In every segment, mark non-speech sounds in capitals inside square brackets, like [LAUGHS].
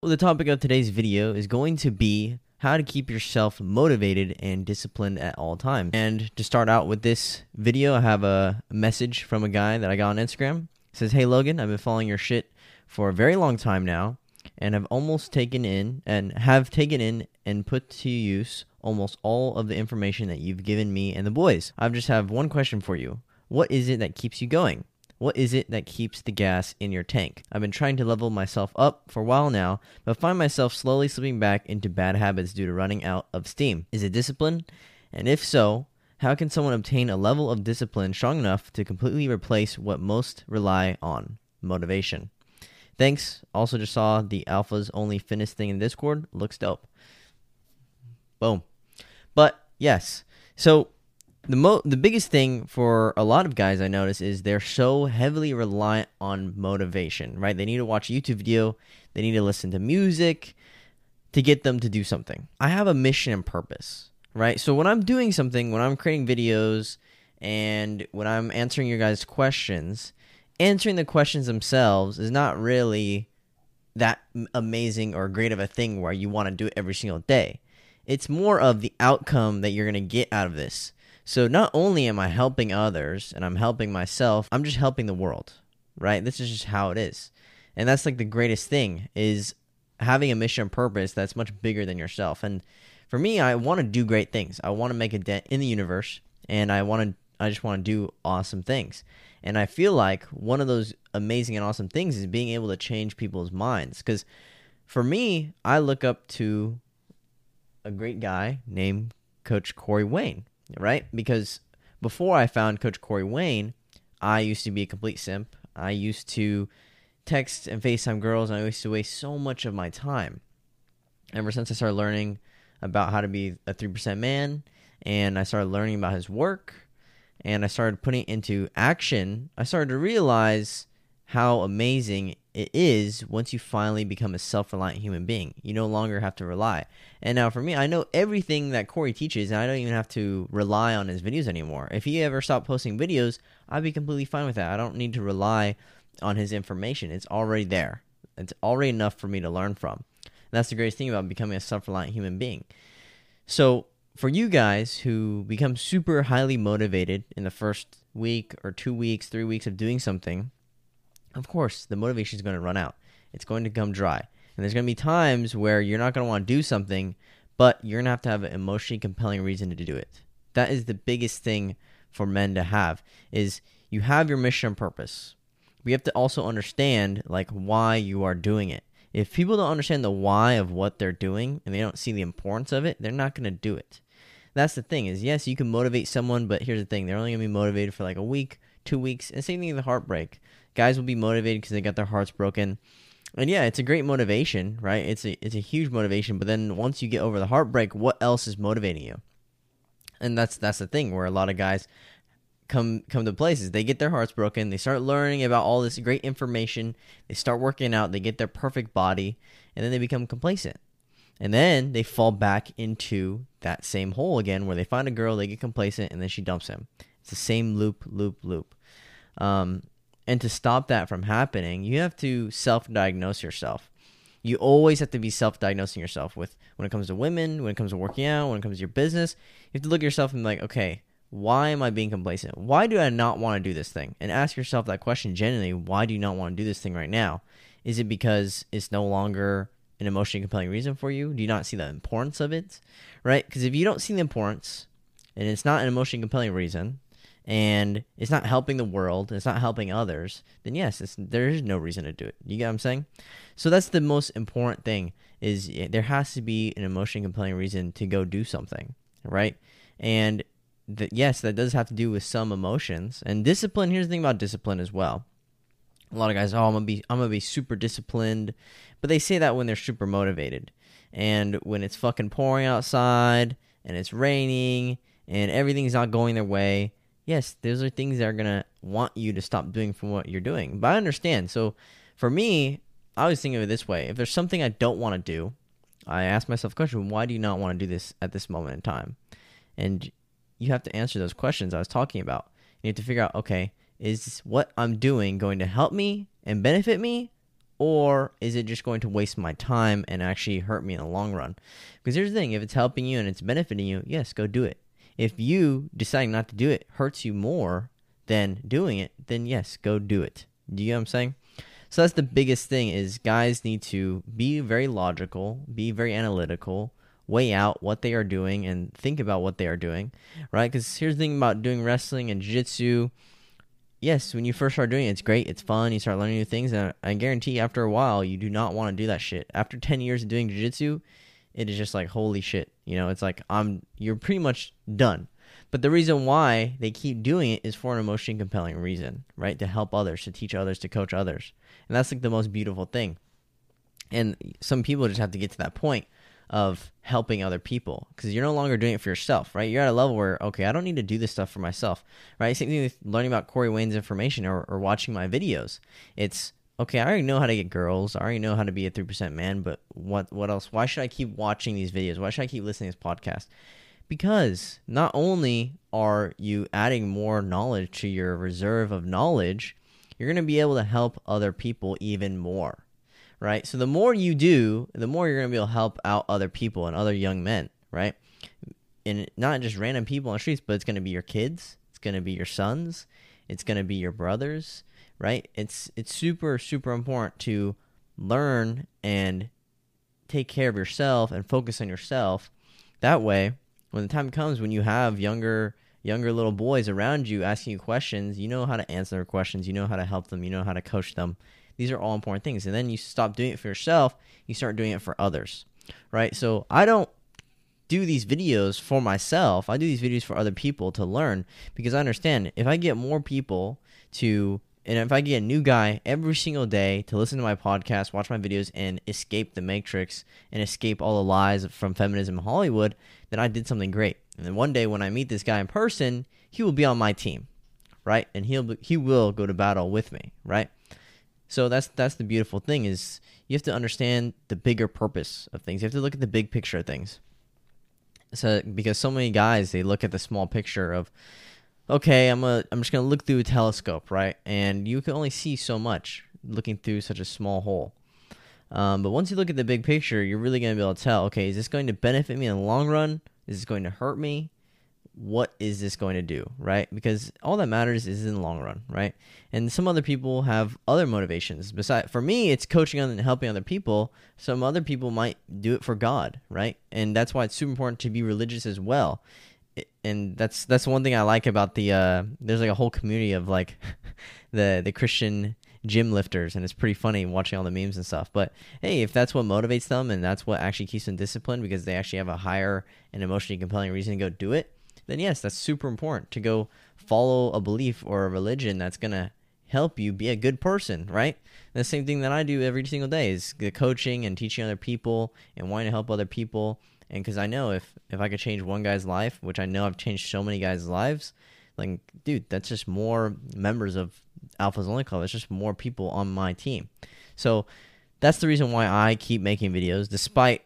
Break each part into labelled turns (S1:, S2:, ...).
S1: Well, the topic of today's video is going to be how to keep yourself motivated and disciplined at all times. And to start out with this video, I have a message from a guy that I got on Instagram. It says, "Hey Logan, I've been following your shit for a very long time now, and have almost taken in and have taken in and put to use almost all of the information that you've given me and the boys. I just have one question for you. What is it that keeps you going?" What is it that keeps the gas in your tank? I've been trying to level myself up for a while now, but find myself slowly slipping back into bad habits due to running out of steam. Is it discipline? And if so, how can someone obtain a level of discipline strong enough to completely replace what most rely on? Motivation. Thanks. Also, just saw the Alpha's Only Fitness thing in Discord. Looks dope. Boom. But yes, so the mo the biggest thing for a lot of guys I notice is they're so heavily reliant on motivation, right? They need to watch a YouTube video, they need to listen to music to get them to do something. I have a mission and purpose, right? So when I'm doing something, when I'm creating videos and when I'm answering your guys' questions, answering the questions themselves is not really that amazing or great of a thing where you want to do it every single day. It's more of the outcome that you're going to get out of this so not only am I helping others and I'm helping myself, I'm just helping the world, right? This is just how it is. And that's like the greatest thing is having a mission purpose that's much bigger than yourself. And for me, I want to do great things. I want to make a dent in the universe and I want to I just want to do awesome things. And I feel like one of those amazing and awesome things is being able to change people's minds cuz for me, I look up to a great guy named Coach Corey Wayne, right? Because before I found Coach Corey Wayne, I used to be a complete simp. I used to text and FaceTime girls, and I used to waste so much of my time. Ever since I started learning about how to be a 3% man, and I started learning about his work, and I started putting it into action, I started to realize how amazing it is once you finally become a self reliant human being. You no longer have to rely. And now for me, I know everything that Corey teaches, and I don't even have to rely on his videos anymore. If he ever stopped posting videos, I'd be completely fine with that. I don't need to rely on his information, it's already there. It's already enough for me to learn from. And that's the greatest thing about becoming a self reliant human being. So, for you guys who become super highly motivated in the first week or two weeks, three weeks of doing something, of course, the motivation is going to run out. It's going to come dry. And there's going to be times where you're not going to want to do something, but you're going to have to have an emotionally compelling reason to do it. That is the biggest thing for men to have is you have your mission and purpose. We have to also understand like why you are doing it. If people don't understand the why of what they're doing and they don't see the importance of it, they're not going to do it. That's the thing is yes, you can motivate someone, but here's the thing, they're only going to be motivated for like a week, 2 weeks, and same thing with the heartbreak guys will be motivated because they got their hearts broken. And yeah, it's a great motivation, right? It's a it's a huge motivation. But then once you get over the heartbreak, what else is motivating you? And that's that's the thing where a lot of guys come come to places. They get their hearts broken. They start learning about all this great information. They start working out. They get their perfect body, and then they become complacent. And then they fall back into that same hole again, where they find a girl, they get complacent, and then she dumps him. It's the same loop, loop, loop. Um, and to stop that from happening, you have to self-diagnose yourself. You always have to be self-diagnosing yourself with when it comes to women, when it comes to working out, when it comes to your business. You have to look at yourself and be like, okay, why am I being complacent? Why do I not want to do this thing? And ask yourself that question genuinely. Why do you not want to do this thing right now? Is it because it's no longer an emotionally compelling reason for you? Do you not see the importance of it? Right? Because if you don't see the importance and it's not an emotionally compelling reason, and it's not helping the world, it's not helping others, then yes, there is no reason to do it. You get what I'm saying? So that's the most important thing is there has to be an emotionally compelling reason to go do something, right? And yes, that does have to do with some emotions and discipline. Here's the thing about discipline as well. A lot of guys, oh, I'm gonna be, I'm gonna be super disciplined, but they say that when they're super motivated, and when it's fucking pouring outside and it's raining and everything's not going their way, yes, those are things that are gonna want you to stop doing from what you're doing. But I understand. So for me, I was thinking of it this way: if there's something I don't want to do, I ask myself a question: Why do you not want to do this at this moment in time? And you have to answer those questions I was talking about. You have to figure out, okay, is what I'm doing going to help me and benefit me, or is it just going to waste my time and actually hurt me in the long run? Because here's the thing if it's helping you and it's benefiting you, yes, go do it. If you deciding not to do it hurts you more than doing it, then yes, go do it. Do you know what I'm saying? So that's the biggest thing is guys need to be very logical, be very analytical, weigh out what they are doing and think about what they are doing, right? Because here's the thing about doing wrestling and jiu-jitsu. Yes, when you first start doing it, it's great, it's fun, you start learning new things, and I guarantee after a while, you do not want to do that shit. After 10 years of doing jiu-jitsu, it is just like, holy shit. You know, it's like, I'm, you're pretty much done. But the reason why they keep doing it is for an emotionally compelling reason, right? To help others, to teach others, to coach others. And that's like the most beautiful thing. And some people just have to get to that point of helping other people because you're no longer doing it for yourself, right? You're at a level where, okay, I don't need to do this stuff for myself, right? Same thing with learning about Corey Wayne's information or, or watching my videos. It's, okay, I already know how to get girls. I already know how to be a 3% man, but what, what else? Why should I keep watching these videos? Why should I keep listening to this podcast? Because not only are you adding more knowledge to your reserve of knowledge, you're going to be able to help other people even more, right? So the more you do, the more you're going to be able to help out other people and other young men, right? And not just random people on the streets, but it's going to be your kids, it's going to be your sons, it's going to be your brothers, right? It's it's super super important to learn and take care of yourself and focus on yourself. That way, when the time comes when you have younger younger little boys around you asking you questions, you know how to answer their questions, you know how to help them, you know how to coach them. These are all important things. And then you stop doing it for yourself, you start doing it for others. Right? So I don't do these videos for myself. I do these videos for other people to learn because I understand if I get more people to and if I get a new guy every single day to listen to my podcast, watch my videos, and escape the matrix and escape all the lies from feminism in Hollywood, then I did something great. And then one day when I meet this guy in person, he will be on my team, right? And he'll he will go to battle with me, right? So that's that's the beautiful thing is you have to understand the bigger purpose of things. You have to look at the big picture of things. So because so many guys they look at the small picture of okay, I'm a I'm just gonna look through a telescope, right? And you can only see so much looking through such a small hole. Um, but once you look at the big picture, you're really gonna be able to tell, okay, is this going to benefit me in the long run? Is this going to hurt me? What is this going to do, right? Because all that matters is in the long run, right? And some other people have other motivations. Besides, for me, it's coaching and helping other people. Some other people might do it for God, right? And that's why it's super important to be religious as well and that's that's one thing I like about the uh, there's like a whole community of like [LAUGHS] the the Christian gym lifters and it's pretty funny watching all the memes and stuff. But hey, if that's what motivates them and that's what actually keeps them disciplined because they actually have a higher and emotionally compelling reason to go do it, then yes, that's super important to go follow a belief or a religion that's gonna help you be a good person, right? And the same thing that I do every single day is the coaching and teaching other people and wanting to help other people and because I know if if I could change one guy's life, which I know I've changed so many guys' lives, like dude, that's just more members of Alphas Only Club. It's just more people on my team. So that's the reason why I keep making videos, despite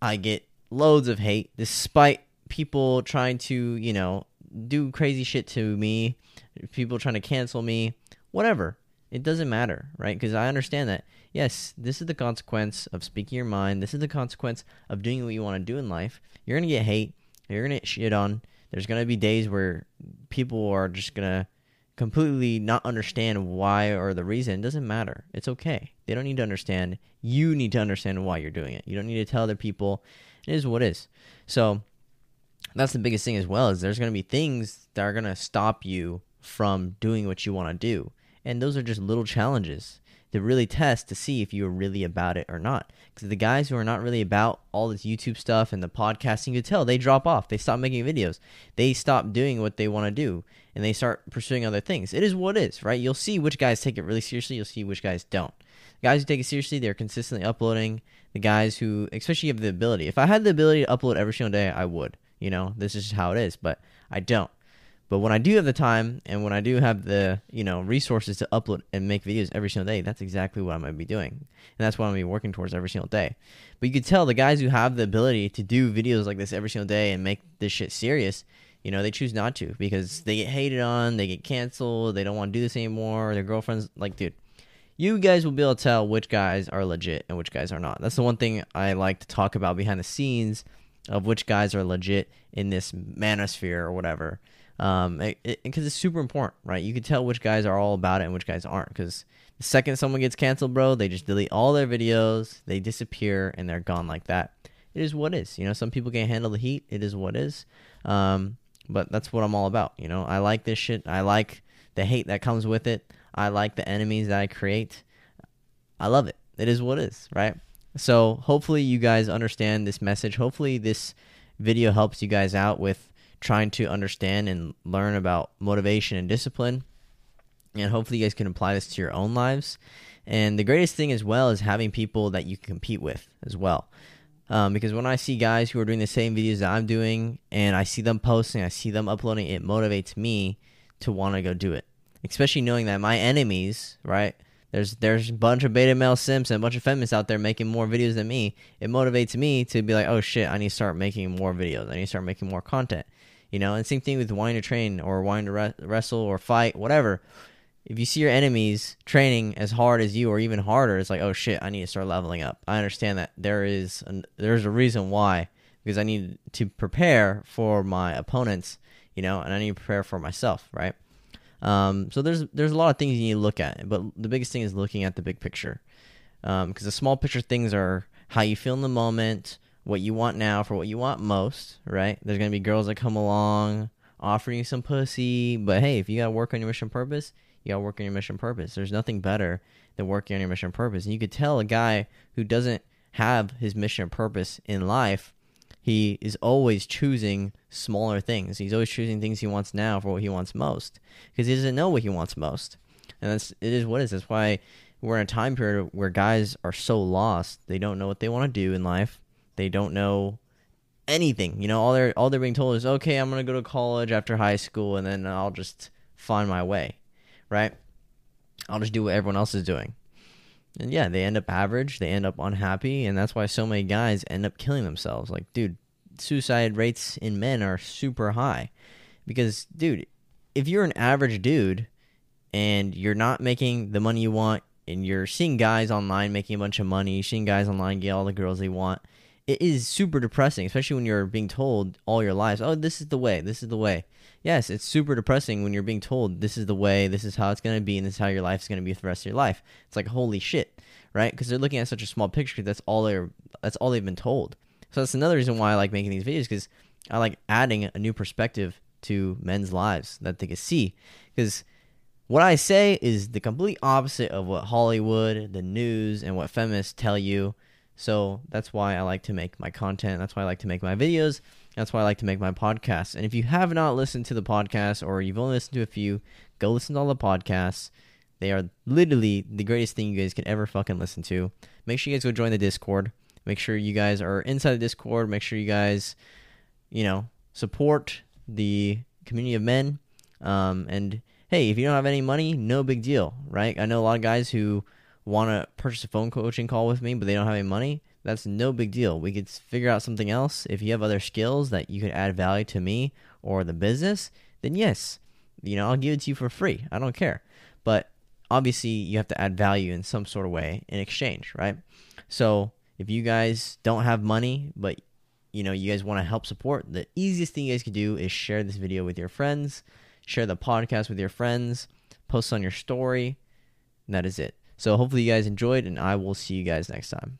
S1: I get loads of hate, despite people trying to you know do crazy shit to me, people trying to cancel me, whatever. It doesn't matter, right? Because I understand that yes, this is the consequence of speaking your mind. This is the consequence of doing what you want to do in life. You're going to get hate. You're going to get shit on. There's going to be days where people are just going to completely not understand why or the reason. It doesn't matter. It's okay. They don't need to understand. You need to understand why you're doing it. You don't need to tell other people. It is what it is. So that's the biggest thing as well is there's going to be things that are going to stop you from doing what you want to do. And those are just little challenges to really test to see if you're really about it or not. Because the guys who are not really about all this YouTube stuff and the podcasting, you tell they drop off. They stop making videos. They stop doing what they want to do and they start pursuing other things. It is what it is, right? You'll see which guys take it really seriously. You'll see which guys don't. The guys who take it seriously, they're consistently uploading. The guys who, especially have the ability. If I had the ability to upload every single day, I would. You know, this is how it is, but I don't. But when I do have the time and when I do have the you know resources to upload and make videos every single day, that's exactly what I'm gonna be doing, and that's what I'm gonna be working towards every single day. But you could tell the guys who have the ability to do videos like this every single day and make this shit serious, you know, they choose not to because they get hated on, they get canceled, they don't want to do this anymore. Their girlfriends like, dude, you guys will be able to tell which guys are legit and which guys are not. That's the one thing I like to talk about behind the scenes of which guys are legit in this manosphere or whatever. Um, because it, it, it's super important, right? You can tell which guys are all about it and which guys aren't. Because the second someone gets canceled, bro, they just delete all their videos, they disappear, and they're gone like that. It is what is. You know, some people can't handle the heat. It is what is. Um, but that's what I'm all about. You know, I like this shit. I like the hate that comes with it. I like the enemies that I create. I love it. It is what is, right? So hopefully you guys understand this message. Hopefully this video helps you guys out with trying to understand and learn about motivation and discipline. And hopefully you guys can apply this to your own lives. And the greatest thing as well is having people that you can compete with as well. Um, because when I see guys who are doing the same videos that I'm doing and I see them posting, I see them uploading, it motivates me to want to go do it. Especially knowing that my enemies, right? There's there's a bunch of beta male simps and a bunch of feminists out there making more videos than me. It motivates me to be like, oh shit, I need to start making more videos. I need to start making more content. You know, and same thing with wanting to train or wanting to re- wrestle or fight, whatever if you see your enemies training as hard as you or even harder, it's like, oh shit, I need to start leveling up. I understand that there is an, there's a reason why because I need to prepare for my opponents, you know, and I need to prepare for myself, right? Um, so there's there's a lot of things you need to look at, but the biggest thing is looking at the big picture, because um, the small picture things are how you feel in the moment, what you want now for what you want most, right? There's gonna be girls that come along offering you some pussy, but hey, if you gotta work on your mission purpose, you gotta work on your mission purpose. There's nothing better than working on your mission purpose. And you could tell a guy who doesn't have his mission purpose in life, he is always choosing smaller things. He's always choosing things he wants now for what he wants most because he doesn't know what he wants most. And that's it is what it is. That's why we're in a time period where guys are so lost. They don't know what they want to do in life. They don't know anything. You know, all they're all they're being told is, "Okay, I'm to go to college after high school and then I'll just find my way." right? I'll just do what everyone else is doing. And yeah, they end up average, they end up unhappy, and that's why so many guys end up killing themselves. Like, dude, suicide rates in men are super high. Because, dude, if you're an average dude and you're not making the money you want, and you're seeing guys online making a bunch of money, seeing guys online get all the girls they want, it is super depressing, especially when you're being told all your lives, oh, this is the way, this is the way. Yes, it's super depressing when you're being told this is the way, this is how it's going to be, and this is how your life is going to be for the rest of your life. It's like, holy shit, right? Because they're looking at such a small picture that's all they're, that's all they've been told. So that's another reason why I like making these videos because I like adding a new perspective to men's lives that they can see. Because what I say is the complete opposite of what Hollywood, the news, and what feminists tell you so that's why I like to make my content. That's why I like to make my videos. That's why I like to make my podcasts. And if you have not listened to the podcast or you've only listened to a few, go listen to all the podcasts. They are literally the greatest thing you guys can ever fucking listen to. Make sure you guys go join the Discord. Make sure you guys are inside the Discord. Make sure you guys, you know, support the community of men. Um, and hey, if you don't have any money, no big deal, right? I know a lot of guys who want to purchase a phone coaching call with me, but they don't have any money, that's no big deal. We could figure out something else. If you have other skills that you could add value to me or the business, then yes, you know, I'll give it to you for free. I don't care. But obviously, you have to add value in some sort of way in exchange, right? So if you guys don't have money, but you know, you guys want to help support, the easiest thing you guys can do is share this video with your friends, share the podcast with your friends, post on your story, that is it. So hopefully you guys enjoyed, and I will see you guys next time.